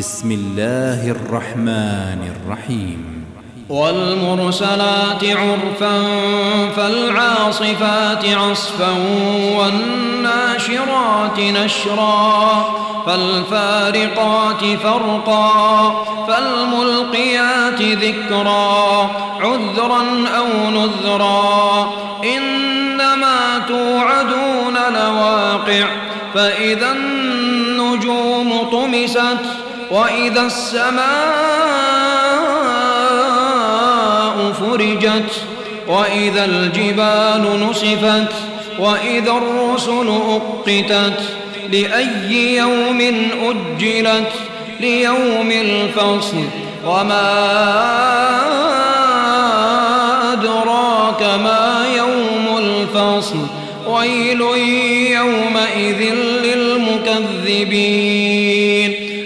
بسم الله الرحمن الرحيم والمرسلات عرفا فالعاصفات عصفا والناشرات نشرا فالفارقات فرقا فالملقيات ذكرا عذرا أو نذرا إنما توعدون لواقع فإذا النجوم طمست وإذا السماء فرجت وإذا الجبال نصفت وإذا الرسل أقتت لأي يوم أجلت؟ ليوم الفصل. وما أدراك ما يوم الفصل. ويل يومئذ للمكذبين.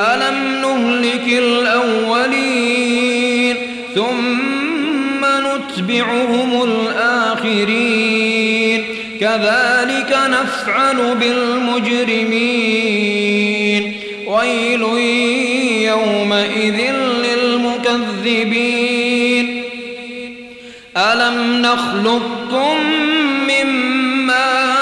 ألم نهلك الأولين ثم نتبعهم الآخرين. كذلك نفعل بالمجرمين. ويل يومئذ للمكذبين. ألم نخلقكم من ماء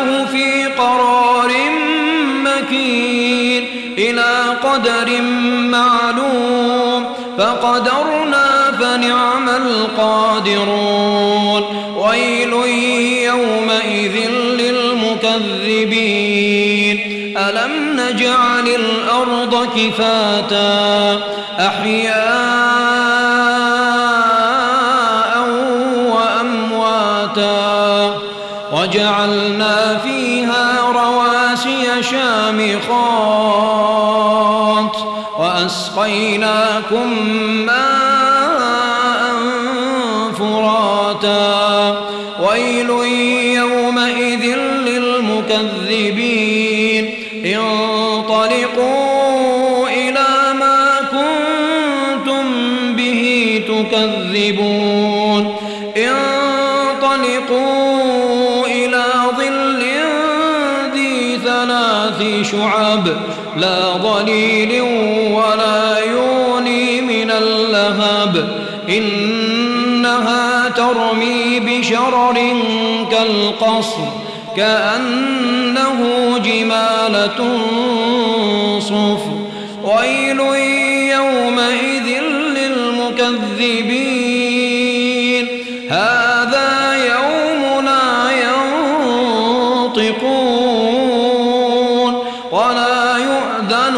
فجعلناه في قرار مكين إلى قدر معلوم فقدرنا فنعم القادرون ويل يومئذ للمكذبين. ألم نجعل الأرض كفاتا أحياء وأمواتا وجعلنا فيها رواسي شامخات وأسقيناكم ماء فراتا. ويل يومئذ للمكذبين. انطلقوا إلى ما كنتم به تكذبون. انطلقوا شعب لا ظليل ولا يوني من اللهب. إنها ترمي بشرر كالقصر كأنه جمالة صفر. ويل يومئذ للمكذبين. هذا يوم لا ينطقون.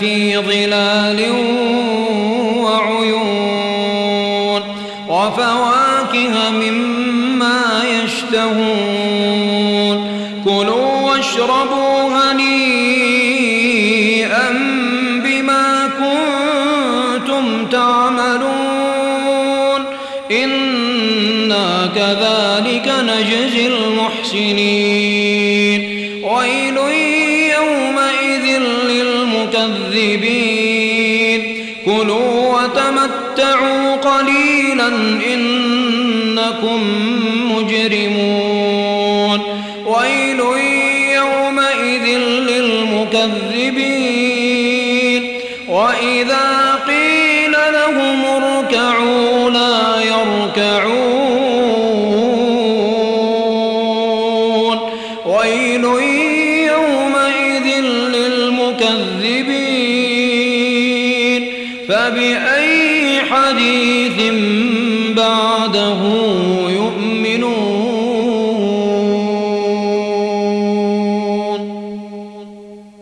في ظلال وعيون وفواكه مما يشتهون كلوا واشربوا هنيئا بما كنتم تعملون إنا كذلك نجزي المحسنين وتمتعوا قليلا إنكم مجرمون ويل يومئذ للمكذبين وإذا قيل لهم اركعوا لا يركعون ويل يومئذ للمكذبين فبأي حديث بعده